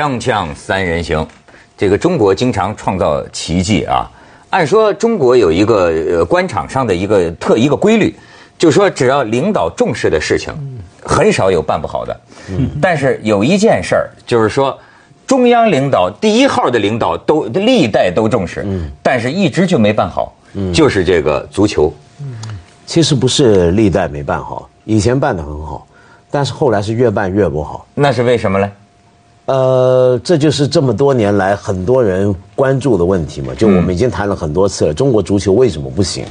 锵锵三人行，这个中国经常创造奇迹啊。按说中国有一个呃官场上的一个特一个规律，就是说只要领导重视的事情，很少有办不好的。但是有一件事儿，就是说中央领导第一号的领导都历代都重视，但是一直就没办好，就是这个足球。其实不是历代没办好，以前办得很好，但是后来是越办越不好。那是为什么呢？呃，这就是这么多年来很多人关注的问题嘛。就我们已经谈了很多次了，中国足球为什么不行？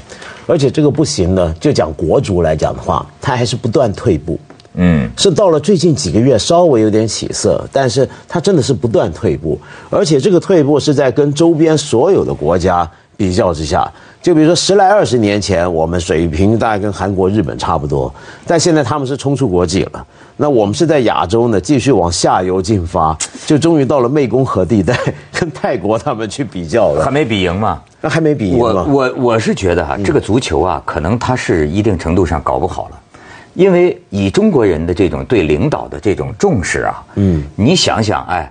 而且这个不行呢，就讲国足来讲的话，它还是不断退步。嗯，是到了最近几个月稍微有点起色，但是它真的是不断退步，而且这个退步是在跟周边所有的国家比较之下。就比如说十来二十年前，我们水平大概跟韩国、日本差不多，但现在他们是冲出国际了。那我们是在亚洲呢，继续往下游进发，就终于到了湄公河地带，跟泰国他们去比较了。还没比赢吗？那还没比赢我我我是觉得哈，这个足球啊，可能它是一定程度上搞不好了，因为以中国人的这种对领导的这种重视啊，嗯，你想想，哎，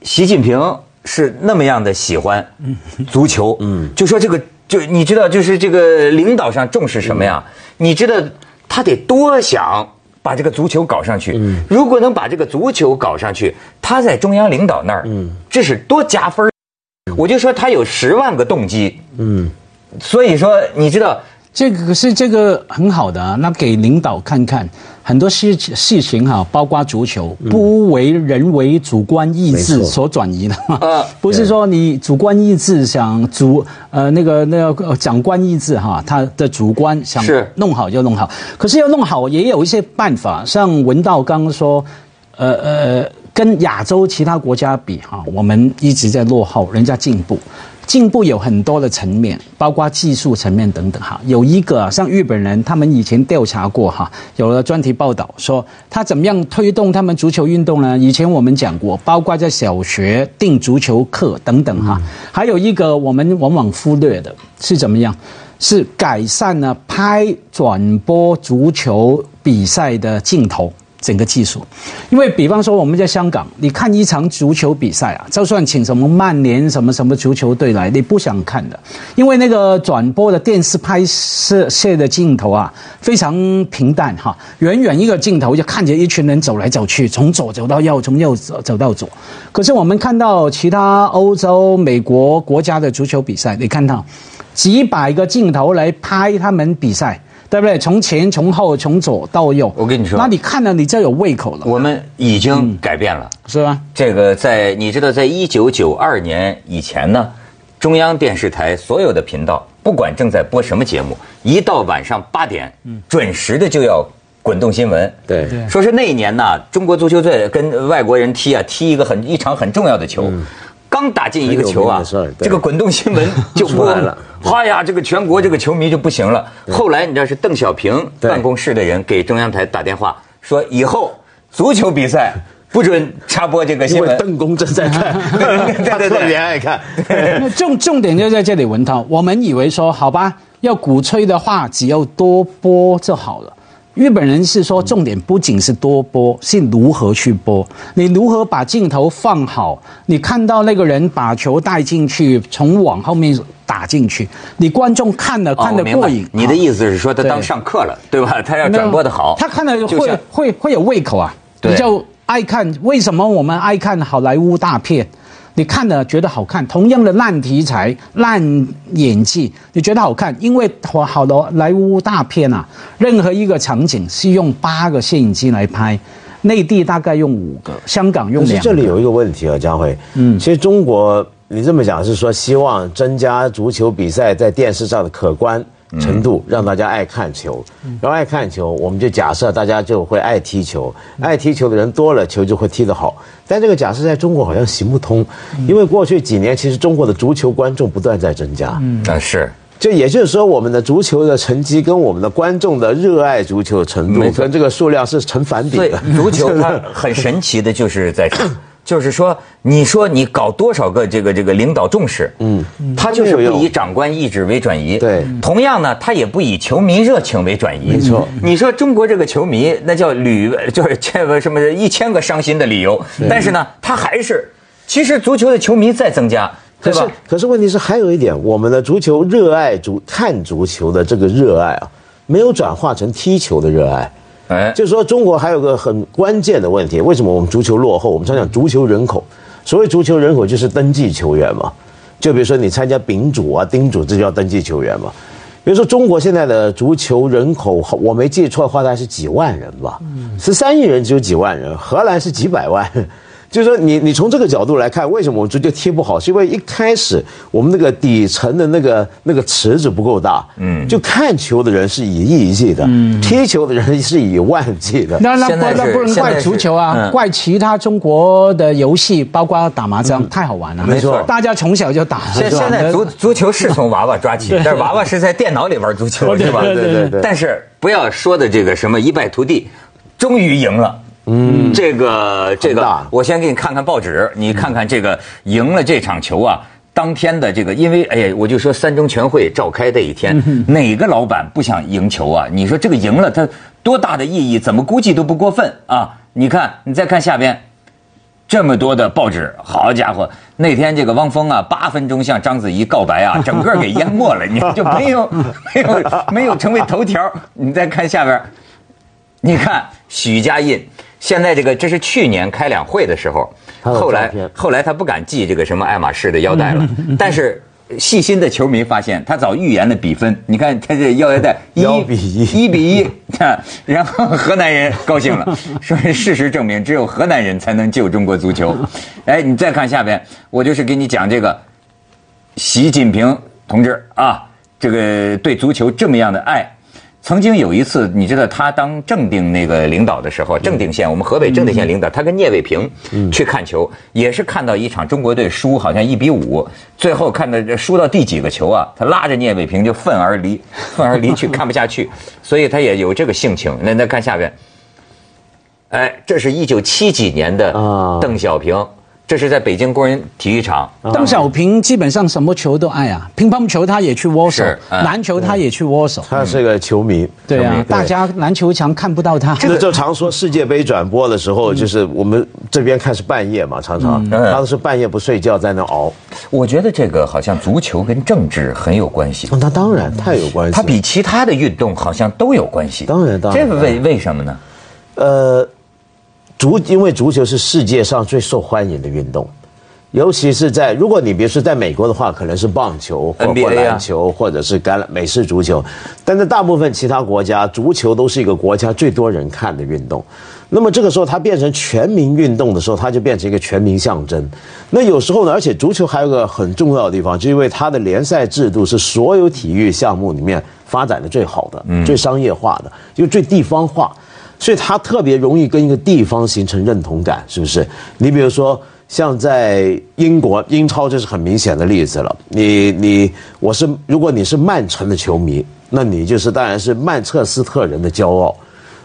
习近平是那么样的喜欢足球，嗯，就说这个。就你知道，就是这个领导上重视什么呀？你知道他得多想把这个足球搞上去。嗯如果能把这个足球搞上去，他在中央领导那儿，嗯这是多加分我就说他有十万个动机。嗯，所以说你知道。这个是这个很好的啊，那给领导看看很多事事情哈，包括足球，不为人为主观意志所转移的，不是说你主观意志想主呃那个那个长官意志哈，他的主观想弄好就弄好，可是要弄好也有一些办法，像文道刚刚说，呃呃，跟亚洲其他国家比哈，我们一直在落后，人家进步。进步有很多的层面，包括技术层面等等哈。有一个像日本人，他们以前调查过哈，有了专题报道说他怎么样推动他们足球运动呢？以前我们讲过，包括在小学定足球课等等哈。还有一个我们往往忽略的是怎么样？是改善了拍转播足球比赛的镜头。整个技术，因为比方说我们在香港，你看一场足球比赛啊，就算请什么曼联什么什么足球队来，你不想看的，因为那个转播的电视拍摄摄的镜头啊，非常平淡哈，远远一个镜头就看着一群人走来走去，从左走到右，从右走走到左。可是我们看到其他欧洲、美国国家的足球比赛，你看到几百个镜头来拍他们比赛。对不对？从前、从后、从左到右，我跟你说，那你看了，你就有胃口了。我们已经改变了，是吧？这个在你知道，在一九九二年以前呢，中央电视台所有的频道，不管正在播什么节目，一到晚上八点，准时的就要滚动新闻。对，说是那一年呢，中国足球队跟外国人踢啊，踢一个很一场很重要的球。刚打进一个球啊，这个滚动新闻 就播了。哎呀，这个全国这个球迷就不行了。后来你知道是邓小平办公室的人给中央台打电话说，以后足球比赛不准插播这个新闻。邓公正在看，他特别爱看。重重点就在这里，文涛。我们以为说好吧，要鼓吹的话，只要多播就好了。日本人是说，重点不仅是多播，是如何去播。你如何把镜头放好？你看到那个人把球带进去，从网后面打进去，你观众看了看得过瘾。你的意思是说，他当上课了，对吧？他要转播的好，他看了会会会有胃口啊，比较爱看。为什么我们爱看好莱坞大片？你看了觉得好看，同样的烂题材、烂演技，你觉得好看？因为好好的莱坞大片啊，任何一个场景是用八个摄影机来拍，内地大概用五个，香港用两个。这里有一个问题啊，江辉，嗯，其实中国你这么讲是说希望增加足球比赛在电视上的可观。程度让大家爱看球，然后爱看球，我们就假设大家就会爱踢球，爱踢球的人多了，球就会踢得好。但这个假设在中国好像行不通，因为过去几年其实中国的足球观众不断在增加。嗯，啊是，就也就是说，我们的足球的成绩跟我们的观众的热爱足球程度跟这个数量是成反比的。足球它很神奇的就是在 就是说，你说你搞多少个这个这个领导重视，嗯，他就是不以长官意志为转移。对，同样呢，他也不以球迷热情为转移。没错，你说中国这个球迷，那叫屡就是这个什么一千个伤心的理由，但是呢，他还是，其实足球的球迷在增加。可是，可是问题是还有一点，我们的足球热爱足看足球的这个热爱啊，没有转化成踢球的热爱。哎，就是说中国还有个很关键的问题，为什么我们足球落后？我们常讲足球人口，所谓足球人口就是登记球员嘛。就比如说你参加丙组啊、丁组，这叫登记球员嘛。比如说中国现在的足球人口，我没记错的话，大概是几万人吧，十三亿人只有几万人，荷兰是几百万。就是说，你你从这个角度来看，为什么我们足球踢不好？是因为一开始我们那个底层的那个那个池子不够大。嗯，就看球的人是以亿计的，嗯踢球的人是以万计的。那那不那不能怪足球啊，怪其他中国的游戏，包括打麻将，太好玩了。没错，大家从小就打。现现在足足球是从娃娃抓起，但是娃娃是在电脑里玩足球，是吧？对对对。但是不要说的这个什么一败涂地，终于赢了。嗯，这个这个，我先给你看看报纸，你看看这个赢了这场球啊，当天的这个，因为哎呀，我就说三中全会召开这一天，哪个老板不想赢球啊？你说这个赢了，他多大的意义？怎么估计都不过分啊！你看，你再看下边，这么多的报纸，好家伙，那天这个汪峰啊，八分钟向章子怡告白啊，整个给淹没了，你就没有没有没有成为头条。你再看下边，你看许家印。现在这个这是去年开两会的时候，后来后来他不敢系这个什么爱马仕的腰带了，但是细心的球迷发现他早预言了比分，你看他这腰带一比一，一比一，然后河南人高兴了，说事实证明只有河南人才能救中国足球。哎，你再看下边，我就是给你讲这个习近平同志啊，这个对足球这么样的爱。曾经有一次，你知道他当正定那个领导的时候，正定县我们河北正定县领导，他跟聂卫平去看球，也是看到一场中国队输，好像一比五，最后看到输到第几个球啊，他拉着聂卫平就愤而离，愤而离去，看不下去，所以他也有这个性情。那那看下边，哎，这是一九七几年的邓小平。这是在北京工人体育场。邓小平基本上什么球都爱啊，乒乓球他也去握手，篮球他也去握手。他是个球迷。对啊，大家篮球场看不到他。这个就常说世界杯转播的时候，就是我们这边看是半夜嘛，常常他都是半夜不睡觉在那熬。我觉得这个好像足球跟政治很有关系。那当然太有关系。它比其他的运动好像都有关系。当然，当然。这个为为什么呢？呃。足，因为足球是世界上最受欢迎的运动，尤其是在如果你比如说在美国的话，可能是棒球或或篮球，或者是橄榄美式足球，但在大部分其他国家，足球都是一个国家最多人看的运动。那么这个时候它变成全民运动的时候，它就变成一个全民象征。那有时候呢，而且足球还有个很重要的地方，就因为它的联赛制度是所有体育项目里面发展的最好的，最商业化的，就最地方化。所以它特别容易跟一个地方形成认同感，是不是？你比如说，像在英国英超，这是很明显的例子了。你你我是，如果你是曼城的球迷，那你就是当然是曼彻斯特人的骄傲。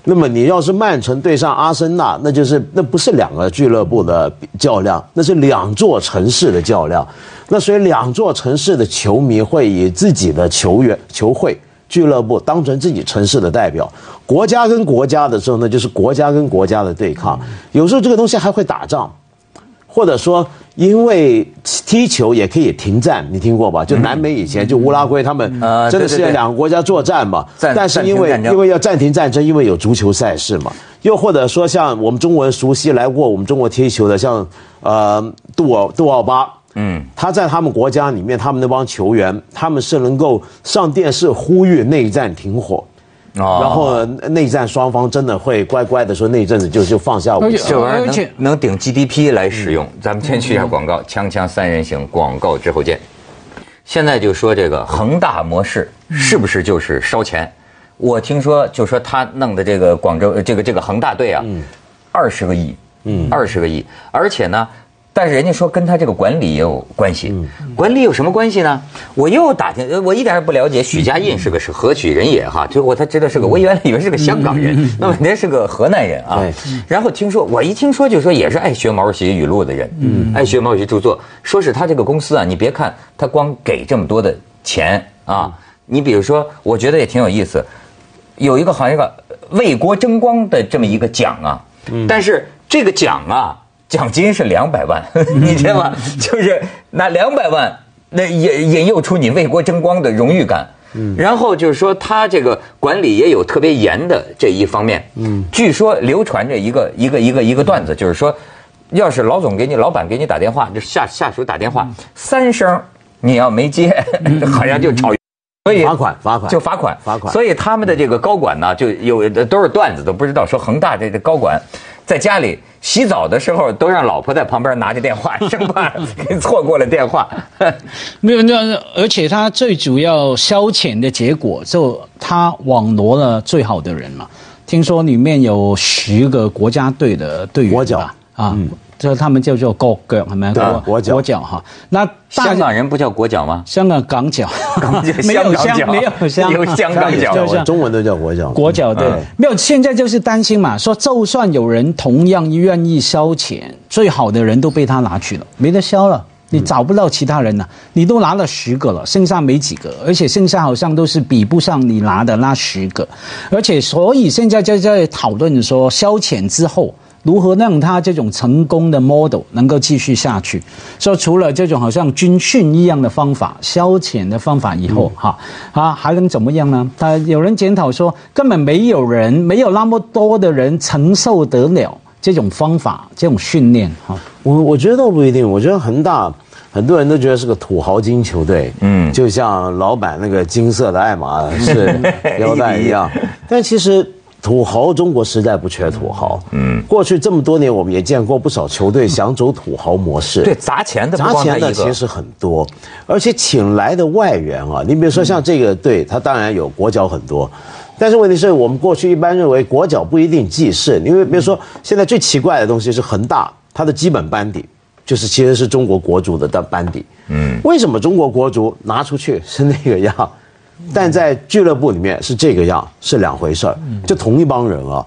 那么你要是曼城对上阿森纳，那就是那不是两个俱乐部的较量，那是两座城市的较量。那所以两座城市的球迷会以自己的球员球会。俱乐部当成自己城市的代表，国家跟国家的时候呢，就是国家跟国家的对抗。有时候这个东西还会打仗，或者说因为踢球也可以停战，你听过吧？就南美以前就乌拉圭他们真的是两个国家作战嘛，但是因为因为要暂停战争，因为有足球赛事嘛。又或者说像我们中国人熟悉来过我们中国踢球的，像呃杜尔杜奥巴。嗯，他在他们国家里面，他们那帮球员，他们是能够上电视呼吁内战停火，然后内战双方真的会乖乖的说那一阵子就就放下武器，这玩意儿能能顶 GDP 来使用。咱们先去一下广告，锵锵三人行，广告之后见。现在就说这个恒大模式是不是就是烧钱？我听说就说他弄的这个广州这个这个恒大队啊，二十个亿，嗯，二十个亿，而且呢。但是人家说跟他这个管理也有关系。管理有什么关系呢？我又打听，我一点也不了解许家印是个是何许人也哈，最后我才知道是个，我原来以为是个香港人，那么人是个河南人啊。然后听说我一听说就说也是爱学毛主席语录的人，爱学毛主席著作，说是他这个公司啊，你别看他光给这么多的钱啊，你比如说，我觉得也挺有意思，有一个好像一个为国争光的这么一个奖啊，但是这个奖啊。奖金是两百万，你知道吗？就是拿两百万，那引引诱出你为国争光的荣誉感。然后就是说，他这个管理也有特别严的这一方面。嗯，据说流传着一个一个一个一个段子，就是说，要是老总给你、老板给你打电话，就下下属打电话三声，你要没接，好像就吵。所以罚款，罚款就罚款，罚款。所以他们的这个高管呢，就有的都是段子，都不知道说恒大这个高管。在家里洗澡的时候，都让老婆在旁边拿着电话，生怕给错过了电话。没有，那而且他最主要消遣的结果，就他网罗了最好的人嘛。听说里面有十个国家队的队员，国脚啊。这他们叫做国脚，还蛮国国脚哈。那香港人不叫国脚吗？香港港脚，没有香，没有香，有香港脚，中文都叫国脚。国脚对，没有。现在就是担心嘛，说就算有人同样愿意消遣，最好的人都被他拿去了，没得消了，你找不到其他人了。你都拿了十个了，剩下没几个，而且剩下好像都是比不上你拿的那十个，而且所以现在就在讨论说消遣之后。如何让他这种成功的 model 能够继续下去？说除了这种好像军训一样的方法、消遣的方法以后，哈啊还能怎么样呢？他有人检讨说，根本没有人没有那么多的人承受得了这种方法、这种训练。哈，我我觉得倒不一定。我觉得恒大很多人都觉得是个土豪金球队，嗯，就像老板那个金色的爱马仕 腰带一样，但其实。土豪，中国实在不缺土豪。嗯，过去这么多年，我们也见过不少球队想走土豪模式。对，砸钱的，砸钱的其实很多，而且请来的外援啊，你比如说像这个队，他当然有国脚很多，但是问题是我们过去一般认为国脚不一定济世，因为比如说现在最奇怪的东西是恒大，它的基本班底就是其实是中国国足的的班底。嗯，为什么中国国足拿出去是那个样？但在俱乐部里面是这个样，是两回事儿，就同一帮人啊。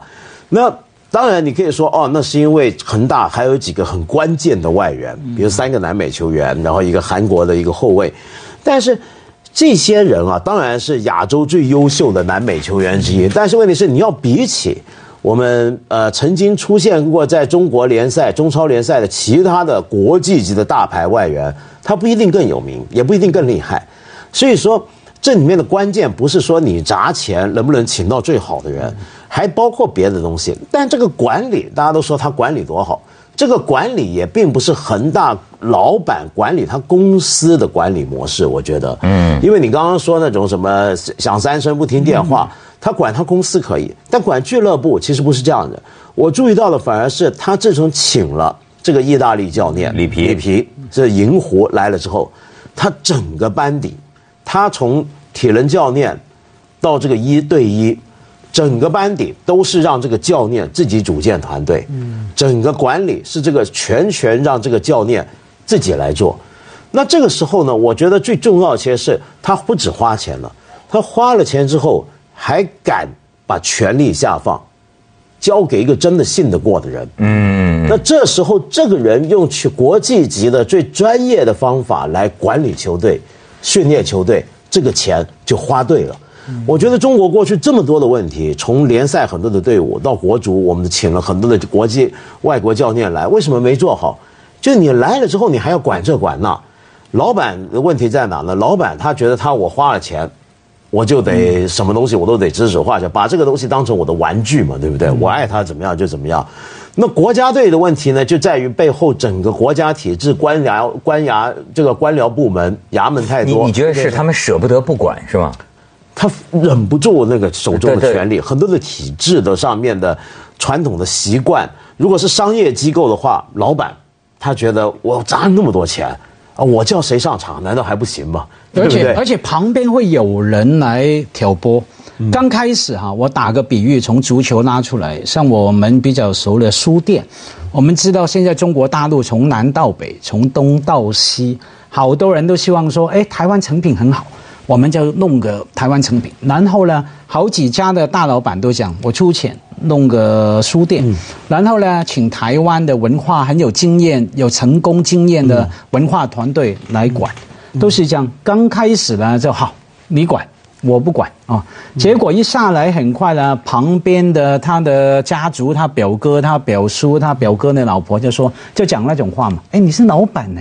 那当然你可以说哦，那是因为恒大还有几个很关键的外援，比如三个南美球员，然后一个韩国的一个后卫。但是这些人啊，当然是亚洲最优秀的南美球员之一。但是问题是，你要比起我们呃曾经出现过在中国联赛、中超联赛的其他的国际级的大牌外援，他不一定更有名，也不一定更厉害。所以说。这里面的关键不是说你砸钱能不能请到最好的人，还包括别的东西。但这个管理，大家都说他管理多好，这个管理也并不是恒大老板管理他公司的管理模式。我觉得，嗯，因为你刚刚说那种什么响三声不听电话，他管他公司可以，但管俱乐部其实不是这样的。我注意到的反而是他自从请了这个意大利教练里皮，里皮这银狐来了之后，他整个班底。他从体能教练到这个一对一，整个班底都是让这个教练自己组建团队，嗯整个管理是这个全权让这个教练自己来做。那这个时候呢，我觉得最重要其实是他不止花钱了，他花了钱之后还敢把权力下放，交给一个真的信得过的人。嗯，那这时候这个人用去国际级的最专业的方法来管理球队。训练球队，这个钱就花对了。我觉得中国过去这么多的问题，从联赛很多的队伍到国足，我们请了很多的国际外国教练来，为什么没做好？就你来了之后，你还要管这管那。老板的问题在哪呢？老板他觉得他我花了钱，我就得什么东西我都得指手画脚，把这个东西当成我的玩具嘛，对不对？我爱他怎么样就怎么样。那国家队的问题呢，就在于背后整个国家体制、官僚、官衙这个官僚部门、衙门太多。你你觉得是他们舍不得不管是吗？他忍不住那个手中的权力，很多的体制的上面的传统的习惯。如果是商业机构的话，老板他觉得我砸那么多钱啊，我叫谁上场难道还不行吗？而且而且旁边会有人来挑拨。刚开始哈，我打个比喻，从足球拉出来，像我们比较熟的书店，我们知道现在中国大陆从南到北，从东到西，好多人都希望说，哎，台湾成品很好，我们就弄个台湾成品。然后呢，好几家的大老板都讲，我出钱弄个书店，然后呢，请台湾的文化很有经验、有成功经验的文化团队来管，都是这样。刚开始呢就好，你管。我不管啊，结果一下来很快呢，旁边的他的家族，他表哥、他表叔、他表哥的老婆就说，就讲那种话嘛，哎，你是老板呢。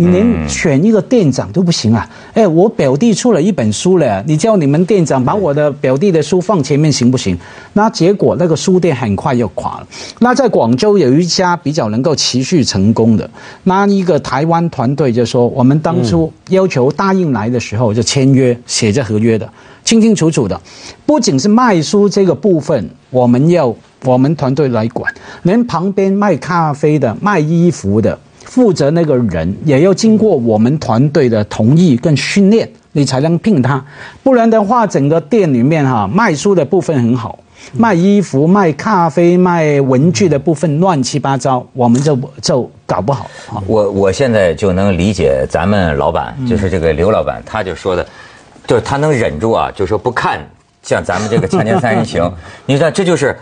你连选一个店长都不行啊！哎，我表弟出了一本书了，你叫你们店长把我的表弟的书放前面行不行？那结果那个书店很快又垮了。那在广州有一家比较能够持续成功的，那一个台湾团队就说，我们当初要求答应来的时候就签约，写着合约的，清清楚楚的，不仅是卖书这个部分，我们要我们团队来管，连旁边卖咖啡的、卖衣服的。负责那个人也要经过我们团队的同意跟训练，你才能聘他，不然的话，整个店里面哈卖书的部分很好，卖衣服、卖咖啡、卖文具的部分乱七八糟，我们就就搞不好。我我现在就能理解咱们老板，就是这个刘老板，他就说的，就是他能忍住啊，就说不看像咱们这个《锵锵三人行》，你知道这就是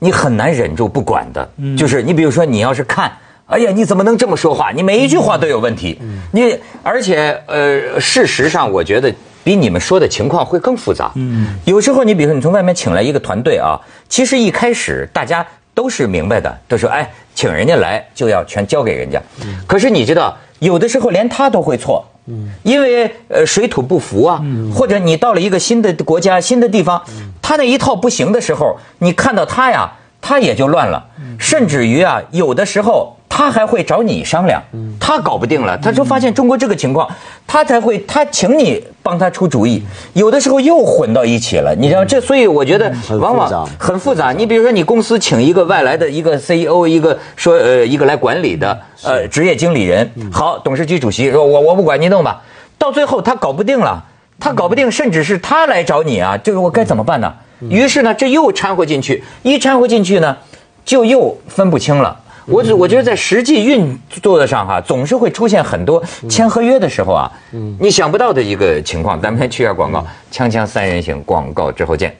你很难忍住不管的，就是你比如说你要是看。哎呀，你怎么能这么说话？你每一句话都有问题。你而且呃，事实上我觉得比你们说的情况会更复杂。嗯，有时候你比如说你从外面请来一个团队啊，其实一开始大家都是明白的，都说哎，请人家来就要全交给人家。可是你知道，有的时候连他都会错。嗯，因为呃水土不服啊，或者你到了一个新的国家、新的地方，他那一套不行的时候，你看到他呀，他也就乱了。甚至于啊，有的时候。他还会找你商量，他搞不定了，他说发现中国这个情况，他才会他请你帮他出主意，有的时候又混到一起了，你知道这，所以我觉得往往很复杂。你比如说，你公司请一个外来的一个 CEO，一个说呃一个来管理的呃职业经理人，好，董事局主席说我我不管你弄吧，到最后他搞不定了，他搞不定，甚至是他来找你啊，就是我该怎么办呢？于是呢，这又掺和进去，一掺和进去呢，就又分不清了。我只我觉得在实际运作的上哈，总是会出现很多签合约的时候啊，你想不到的一个情况。咱们先去下广告，锵锵三人行，广告之后见。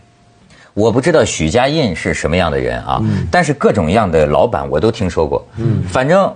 我不知道许家印是什么样的人啊，但是各种样的老板我都听说过。反正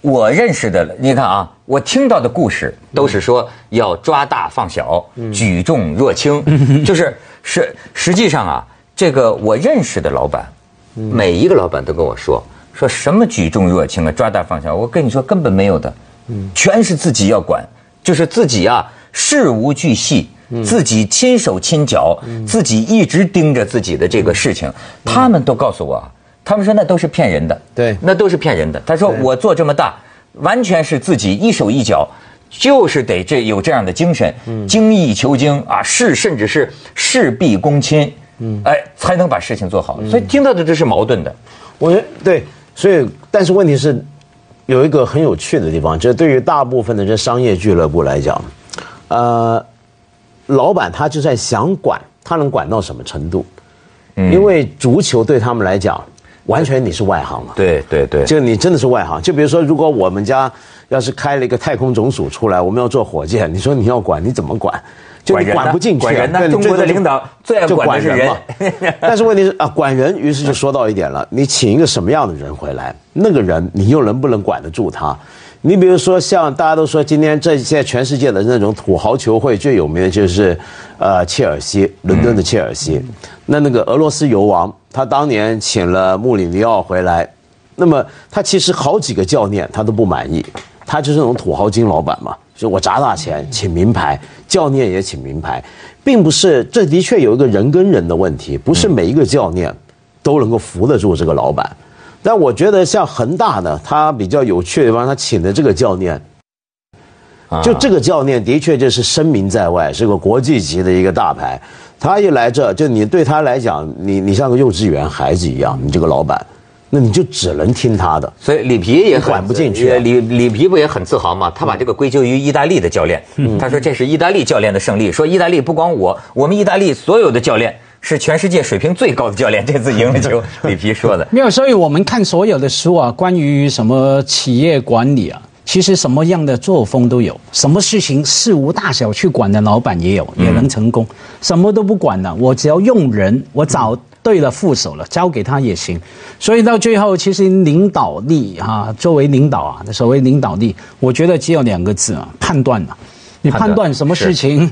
我认识的，你看啊，我听到的故事都是说要抓大放小，举重若轻，就是是实际上啊，这个我认识的老板，每一个老板都跟我说。说什么举重若轻啊，抓大放小，我跟你说根本没有的，嗯，全是自己要管，就是自己啊事无巨细，自己亲手亲脚，自己一直盯着自己的这个事情，他们都告诉我，他们说那都是骗人的，对，那都是骗人的。他说我做这么大，完全是自己一手一脚，就是得这有这样的精神，精益求精啊，事甚至是事必躬亲，嗯，哎，才能把事情做好。所以听到的这是矛盾的，我觉得对。所以，但是问题是，有一个很有趣的地方，就是对于大部分的这商业俱乐部来讲，呃，老板他就在想管，他能管到什么程度？因为足球对他们来讲，完全你是外行嘛。对对对，就你真的是外行。就比如说，如果我们家要是开了一个太空总署出来，我们要做火箭，你说你要管，你怎么管？就你管不进去，管人呢？中国的领导最爱管的是人嘛。但是问题是啊，管人，于是就说到一点了：你请一个什么样的人回来，那个人你又能不能管得住他？你比如说，像大家都说，今天这现在全世界的那种土豪球会最有名的就是，呃，切尔西，伦敦的切尔西。那那个俄罗斯油王，他当年请了穆里尼奥回来，那么他其实好几个教练他都不满意，他就是那种土豪金老板嘛。就我砸大钱请名牌教练也请名牌，并不是这的确有一个人跟人的问题，不是每一个教练都能够扶得住这个老板。但我觉得像恒大呢，他比较有趣的地方，他请的这个教练，就这个教练的确就是声名在外，是个国际级的一个大牌。他一来这就你对他来讲，你你像个幼稚园孩子一样，你这个老板。那你就只能听他的，所以里皮也管不进去。里里皮不也很自豪吗？他把这个归咎于意大利的教练，他说这是意大利教练的胜利。说意大利不光我，我们意大利所有的教练是全世界水平最高的教练，这次赢了球。里皮说的没有，所以我们看所有的书啊，关于什么企业管理啊，其实什么样的作风都有，什么事情事无大小去管的老板也有，也能成功。什么都不管的，我只要用人，我找对了副手了，交给他也行。所以到最后，其实领导力啊，作为领导啊，所谓领导力，我觉得只有两个字啊，判断啊。你判断什么事情，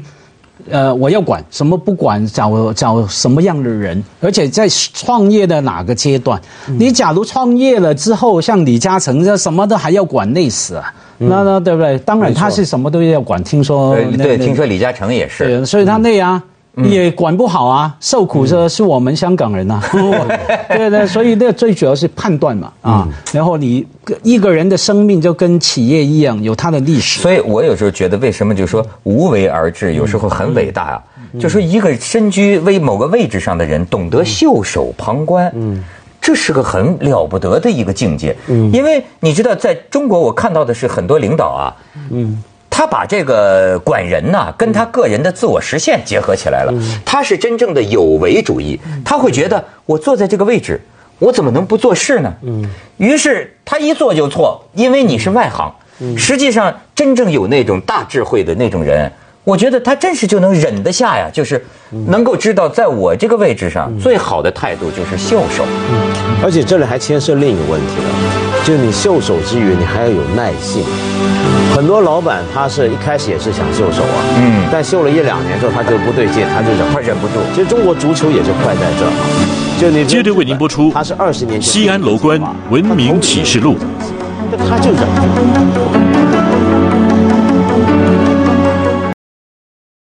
呃，我要管什么不管，找找什么样的人，而且在创业的哪个阶段，你假如创业了之后，像李嘉诚这什么都还要管，累死啊！那那对不对？当然他是什么都要管，听说对，听说李嘉诚也是，对，所以他累啊。也管不好啊，受苦的是我们香港人呐。对对，所以那最主要是判断嘛啊。然后你一个人的生命就跟企业一样，有它的历史。所以我有时候觉得，为什么就说无为而治，有时候很伟大啊？就说一个身居为某个位置上的人，懂得袖手旁观，嗯，这是个很了不得的一个境界。嗯，因为你知道，在中国，我看到的是很多领导啊，嗯。他把这个管人呢，跟他个人的自我实现结合起来了。他是真正的有为主义，他会觉得我坐在这个位置，我怎么能不做事呢？嗯，于是他一做就错，因为你是外行。实际上，真正有那种大智慧的那种人，我觉得他真是就能忍得下呀，就是能够知道，在我这个位置上，最好的态度就是袖手。而且这里还牵涉另一个问题了，就是你袖手之余，你还要有耐性。很多老板他是一开始也是想袖手啊，嗯，但秀了一两年之后他就不对劲，他就忍，快忍不住。其实中国足球也是快在这儿，就你接着为您播出。他是二十年西安楼观文明启示录，他就忍。